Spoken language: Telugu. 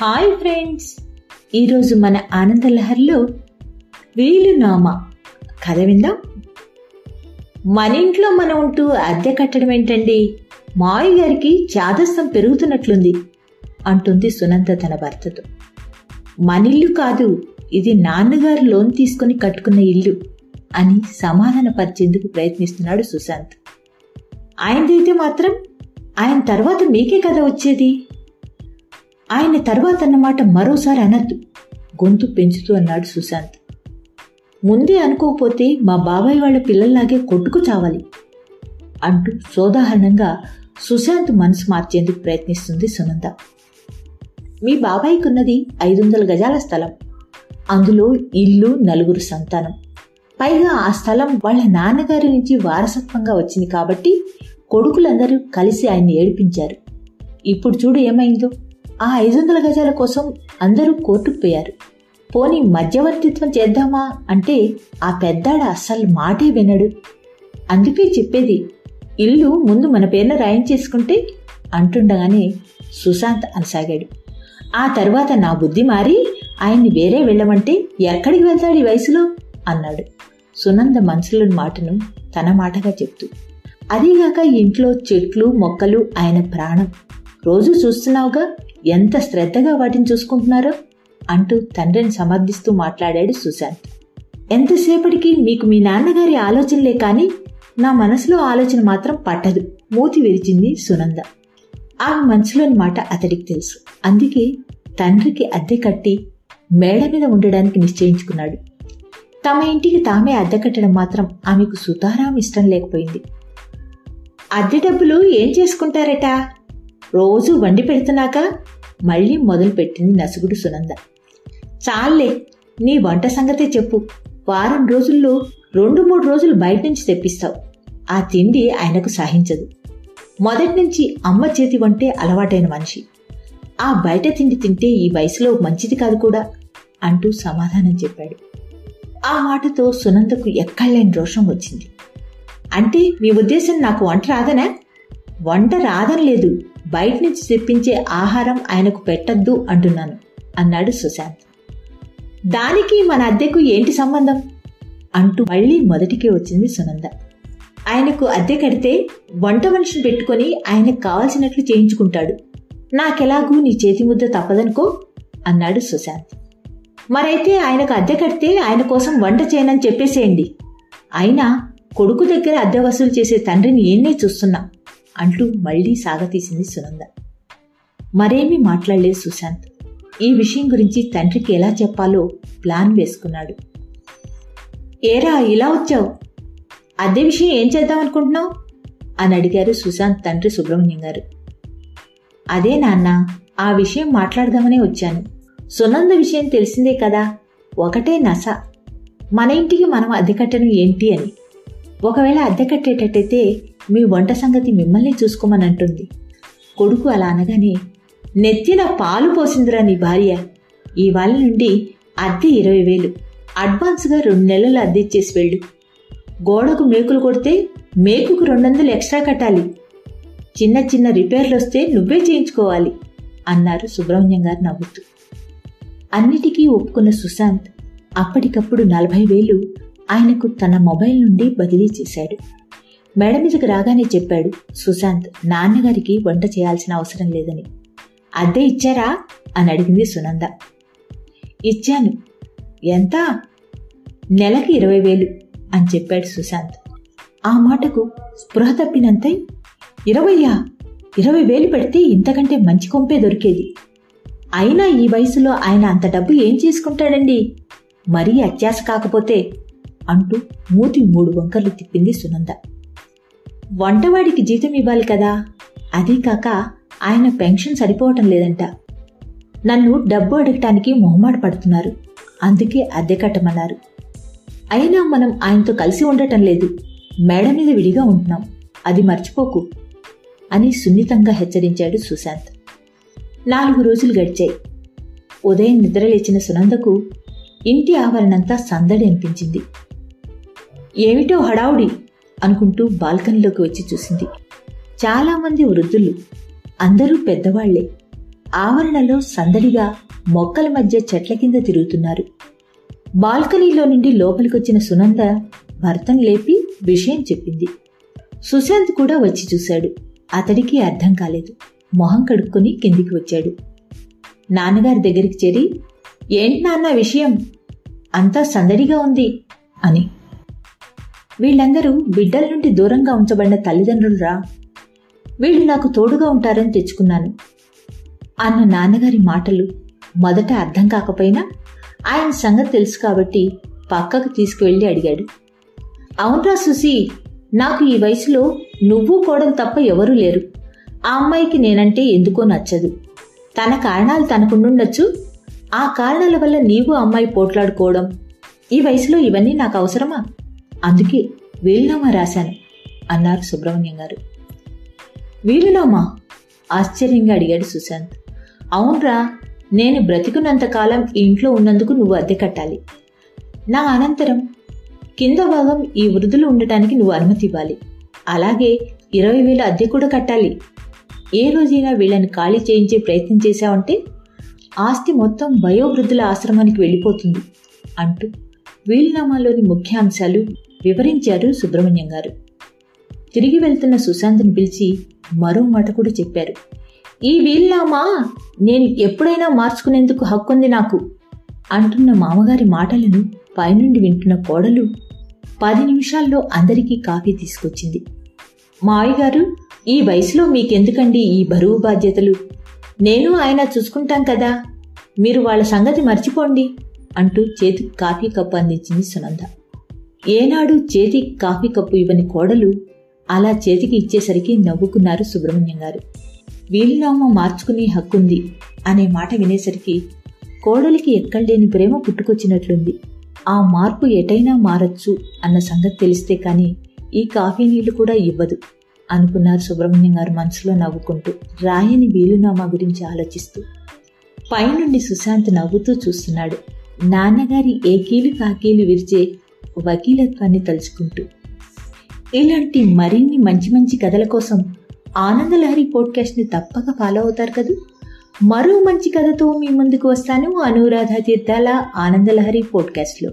Hi friends. ఈరోజు మన ఆనందలహర్లో వీలునామా. కథ విందాం. మన ఇంట్లో మనం ఉంటూ అద్దె కట్టడం ఏంటండి? మాయ గారికి చాదస్తం పెరుగుతున్నట్లుంది అంటుంది సునంద తన భర్తతో. మన ఇల్లు కాదు ఇది నాన్నగారు లోన్ తీసుకుని కట్టుకున్న ఇల్లు అని సమాధానపరిచేందుకు ప్రయత్నిస్తున్నాడు సుశాంత్. ఆయనదైతే మాత్రం ఆయన తర్వాత మీకే కథ వచ్చేది. ఆయన తర్వాత అన్నమాట మరోసారి అనద్దు. గొంతు పెంచుతూ అన్నాడు సుశాంత్. ముందే అనుకోకపోతే మా బాబాయ్ వాళ్ళ పిల్లల్లాగే కొట్టుకు చావాలి అంటూ సోదాహరణంగా సుశాంత్ మనసు మార్చేందుకు ప్రయత్నిస్తుంది సునంద మీ బాబాయ్కున్నది ఐదు వందల గజాల స్థలం. అందులో ఇల్లు నలుగురు సంతానం. పైగా ఆ స్థలం వాళ్ళ నాన్నగారి నుంచి వారసత్వంగా వచ్చింది కాబట్టి కొడుకులందరూ కలిసి ఆయన్ని ఏడిపించారు. ఇప్పుడు చూడు ఏమైందో. ఆ ఐదు వందల గజాల కోసం అందరూ కోర్టుకు పోయారు. పోనీ మధ్యవర్తిత్వం చేద్దామా అంటే ఆ పెద్దాడ అస్సలు మాటే వినడు. అందుకే చెప్పేది ఇల్లు ముందు మన పేరున రాయించేసుకుంటే అంటుండగానే సుశాంత్ అనసాగాడు. ఆ తర్వాత నా బుద్ధి మారి ఆయన్ని వేరే వెళ్ళమంటే ఎక్కడికి వెళ్తాడు ఈ వయసులో? అన్నాడు. సునంద మనసులోని మాటను తన మాటగా చెప్తూ. అదీగాక ఇంట్లో చెట్లు మొక్కలు ఆయన ప్రాణం. రోజు చూస్తున్నావుగా? ఎంత శ్రద్ధగా వాటిని చూసుకుంటున్నారో అంటూ తండ్రిని సమర్థిస్తూ మాట్లాడాడు సుశాంత్. ఎంతసేపటికి మీకు మీ నాన్నగారి ఆలోచనలే కానీ నా మనసులో ఆలోచన మాత్రం పట్టదు మూతి విరిచింది సునంద. ఆమె మనసులోని మాట అతడికి తెలుసు. అందుకే తండ్రికి అద్దె కట్టి మేడ మీద ఉండడానికి నిశ్చయించుకున్నాడు. తమ ఇంటికి తామే అద్దె కట్టడం మాత్రం ఆమెకు సుతారాం ఇష్టం లేకపోయింది. అద్దె డబ్బులు ఏం చేసుకుంటారట? రోజు వండి పెడుతున్నాక మళ్ళీ మొదలుపెట్టింది నసుగుడు సునంద. చాలే నీ వంట సంగతే చెప్పు. వారం రోజుల్లో రెండు మూడు రోజులు బయట నుంచి తెప్పిస్తావు. ఆ తిండి ఆయనకు సహించదు. మొదటి నుంచి అమ్మ చేతి వంటే అలవాటైన మనిషి. ఆ బయట తిండి తింటే ఈ వయసులో మంచిది కాదు కూడా అంటూ సమాధానం చెప్పాడు. ఆ మాటతో సునందకు ఎక్కడలేని రోషం వచ్చింది. అంటే మీ ఉద్దేశం నాకు వంట రాదనా? వంట రాదని లేదు బయట నుంచి తెప్పించే ఆహారం ఆయనకు పెట్టద్దు అంటున్నాను అన్నాడు సుశాంత్. దానికి మన అద్దెకు ఏంటి సంబంధం? అంటూ మళ్ళీ మొదటికే వచ్చింది సునంద. ఆయనకు అద్దె కడితే వంట మనిషిని పెట్టుకొని ఆయనకు కావాల్సినట్లు చేయించుకుంటాడు. నాకెలాగూ నీ చేతి ముద్ద తప్పదనుకో అన్నాడు సుశాంత్. మరైతే ఆయనకు అద్దె కడితే ఆయన కోసం వంట చేయనని చెప్పేసేయండి. అయినా కొడుకు దగ్గర అద్దె వసూలు చేసే తండ్రిని ఏనే చూస్తున్నా. అంటూ మళ్ళీ సాగతీసింది సునంద. మరేమీ మాట్లాడలేదు సుశాంత్. ఈ విషయం గురించి తండ్రికి ఎలా చెప్పాలో ప్లాన్ వేసుకున్నాడు. ఏరా ఇలా వచ్చావు? అదే విషయం ఏం చేద్దాం అనుకుంటున్నావు? అని అడిగారు సుశాంత్ తండ్రి సుబ్రహ్మణ్యం గారు. అదే నాన్న ఆ విషయం మాట్లాడదామనే వచ్చాను. సునంద విషయం తెలిసిందే కదా ఒకటే నస. మన ఇంటికి మనం అద్దె కట్టడం ఏంటి అని. ఒకవేళ అద్దె కట్టేటట్టయితే మీ వంట సంగతి మిమ్మల్ని చూసుకోమని అంటుంది కొడుకు అలా అనగానే నెత్తిన పాలు పోసిందిరా నీ భార్య. ఇవాళ నుండి అద్దె ఇరవై వేలు. అడ్వాన్స్గా రెండు నెలలు అద్దె ఇచ్చేసి వెళ్ళు. గోడకు మేకులు కొడితే మేకుకు రెండు వందలు ఎక్స్ట్రా కట్టాలి. చిన్న చిన్న రిపేర్లు వస్తే నువ్వే చేయించుకోవాలి అన్నారు సుబ్రహ్మణ్యం గారు నవ్వుతూ. అన్నిటికీ ఒప్పుకున్న సుశాంత్ అప్పటికప్పుడు నలభై వేలు ఆయనకు తన మొబైల్ నుండి బదిలీ చేశాడు. మేడ మీదకు రాగానే చెప్పాడు సుశాంత్ నాన్నగారికి వంట చేయాల్సిన అవసరం లేదని. అద్దె ఇచ్చారా? అని అడిగింది సునంద. ఇచ్చాను. ఎంత? నెలకి ఇరవై వేలు అని చెప్పాడు సుశాంత్. ఆ మాటకు స్పృహ తప్పినంతై ఇరవయ్యా ఇరవై వేలు పెడితే ఇంతకంటే మంచి కొంపే దొరికేది. అయినా ఈ వయసులో ఆయన అంత డబ్బు ఏం చేసుకుంటాడండి? మరీ అత్యాశ కాకపోతే అంటూ మూతి మూడు వంకర్లు తిప్పింది సునంద. వంటవాడికి జీతం ఇవ్వాలి కదా? అదీ కాక ఆయన పెన్షన్ సరిపోవటం లేదంట. నన్ను డబ్బు అడగటానికి మొహమాట పడుతున్నారు. అందుకే అద్దె కట్టమన్నారు. అయినా మనం ఆయనతో కలిసి ఉండటం లేదు. మేడ మీద విడిగా ఉంటున్నాం. అది మర్చిపోకు అని సున్నితంగా హెచ్చరించాడు సుశాంత్. నాలుగు రోజులు గడిచాయి. ఉదయం నిద్రలేచిన సునందకు ఇంటి ఆవరణంతా సందడి అనిపించింది. ఏమిటో హడావుడి అనుకుంటూ బాల్కనీలోకి వచ్చి చూసింది. చాలామంది వృద్ధులు అందరూ పెద్దవాళ్ళే. ఆవరణలో సందడిగా మొక్కల మధ్య చెట్ల కింద తిరుగుతున్నారు. బాల్కనీలో నుండి లోపలికొచ్చిన సునంద భర్తను లేపి విషయం చెప్పింది. సుశాంత్ కూడా వచ్చి చూశాడు. అతడికి అర్థం కాలేదు. మొహం కడుక్కొని కిందికి వచ్చాడు. నాన్నగారి దగ్గరికి చేరి ఏంటి నాన్న విషయం? అంతా సందడిగా ఉంది అని వీళ్ళందరూ బిడ్డల నుండి దూరంగా ఉంచబడిన తల్లిదండ్రులరా. వీళ్ళు నాకు తోడుగా ఉంటారని తెచ్చుకున్నాను. అన్న నాన్నగారి మాటలు మొదట అర్థం కాకపోయినా ఆయన సంగతి తెలుసు కాబట్టి పక్కకు తీసుకువెళ్ళి అడిగాడు. అవునరా సుసి నాకు ఈ వయసులో నువ్వు కోడలు తప్ప ఎవరూ లేరు. ఆ అమ్మాయికి నేనంటే ఎందుకో నచ్చదు. తన కారణాలు తనకుండుండొచ్చు. ఆ కారణాల వల్ల నీవు అమ్మాయి పోట్లాడుకోవడం. ఈ వయసులో ఇవన్నీ నాకు అవసరమా? అందుకే వీలునామా రాశాను అన్నారు సుబ్రహ్మణ్యం గారు. వీలునామా ఆశ్చర్యంగా అడిగాడు సుశాంత్. అవునరా నేను బ్రతికున్నంత కాలం ఈ ఇంట్లో ఉన్నందుకు నువ్వు అద్దె కట్టాలి. నా అనంతరం కింద భాగం ఈ వృద్ధులు ఉండటానికి నువ్వు అనుమతి ఇవ్వాలి. అలాగే ఇరవై వేల అద్దె కూడా కట్టాలి. ఏ రోజైనా వీళ్ళని ఖాళీ చేయించే ప్రయత్నం చేశావంటే ఆస్తి మొత్తం వయోవృద్ధుల ఆశ్రమానికి వెళ్ళిపోతుంది అంటూ వీలునామాలోని ముఖ్యాంశాలు వివరించారు సుబ్రహ్మణ్యం గారు. తిరిగి వెళ్తున్న సుశాంత్ని పిలిచి మరో మాట కూడా చెప్పారు. ఈ వీలునామా? నేను ఎప్పుడైనా మార్చుకునేందుకు హక్కుంది నాకు అంటున్న మామగారి మాటలను పైనుండి వింటున్న కోడలు పది నిమిషాల్లో అందరికీ కాఫీ తీసుకొచ్చింది. మావయ్య ఈ వయసులో మీకెందుకండి ఈ బరువు బాధ్యతలు? నేను ఆయన చూసుకుంటాం కదా. మీరు వాళ్ళ సంగతి మర్చిపోండి అంటూ చేతికి కాఫీ కప్పు అందించింది సునంద. ఏనాడు చేతి కాఫీ కప్పు ఇవ్వని కోడలు అలా చేతికి ఇచ్చేసరికి నవ్వుకున్నారు సుబ్రహ్మణ్యం గారు. వీలునామా మార్చుకునే హక్కుంది అనే మాట వినేసరికి కోడలికి ఎక్కడలేని ప్రేమ పుట్టుకొచ్చినట్లుంది. ఆ మార్పు ఎటైనా మారచ్చు అన్న సంగతి తెలిస్తే కానీ ఈ కాఫీ నీళ్ళు కూడా ఇవ్వదు అనుకున్నారు సుబ్రహ్మణ్యం గారు మనసులో నవ్వుకుంటూ రాయని వీలునామా గురించి ఆలోచిస్తూ. పైనుండి సుశాంత్ నవ్వుతూ చూస్తున్నాడు. నాన్నగారి ఏకీలు కాకీలు విరిచే వకీలత్వాన్ని తలుచుకుంటూ. ఇలాంటి మరిన్ని మంచి మంచి కథల కోసం ఆనందలహరి పోడ్కాస్ట్ని తప్పక ఫాలో అవుతారు కదూ? మరో మంచి కథతో మీ ముందుకు వస్తాను అనురాధ తీర్థాల ఆనందలహరి పోడ్కాస్ట్లో.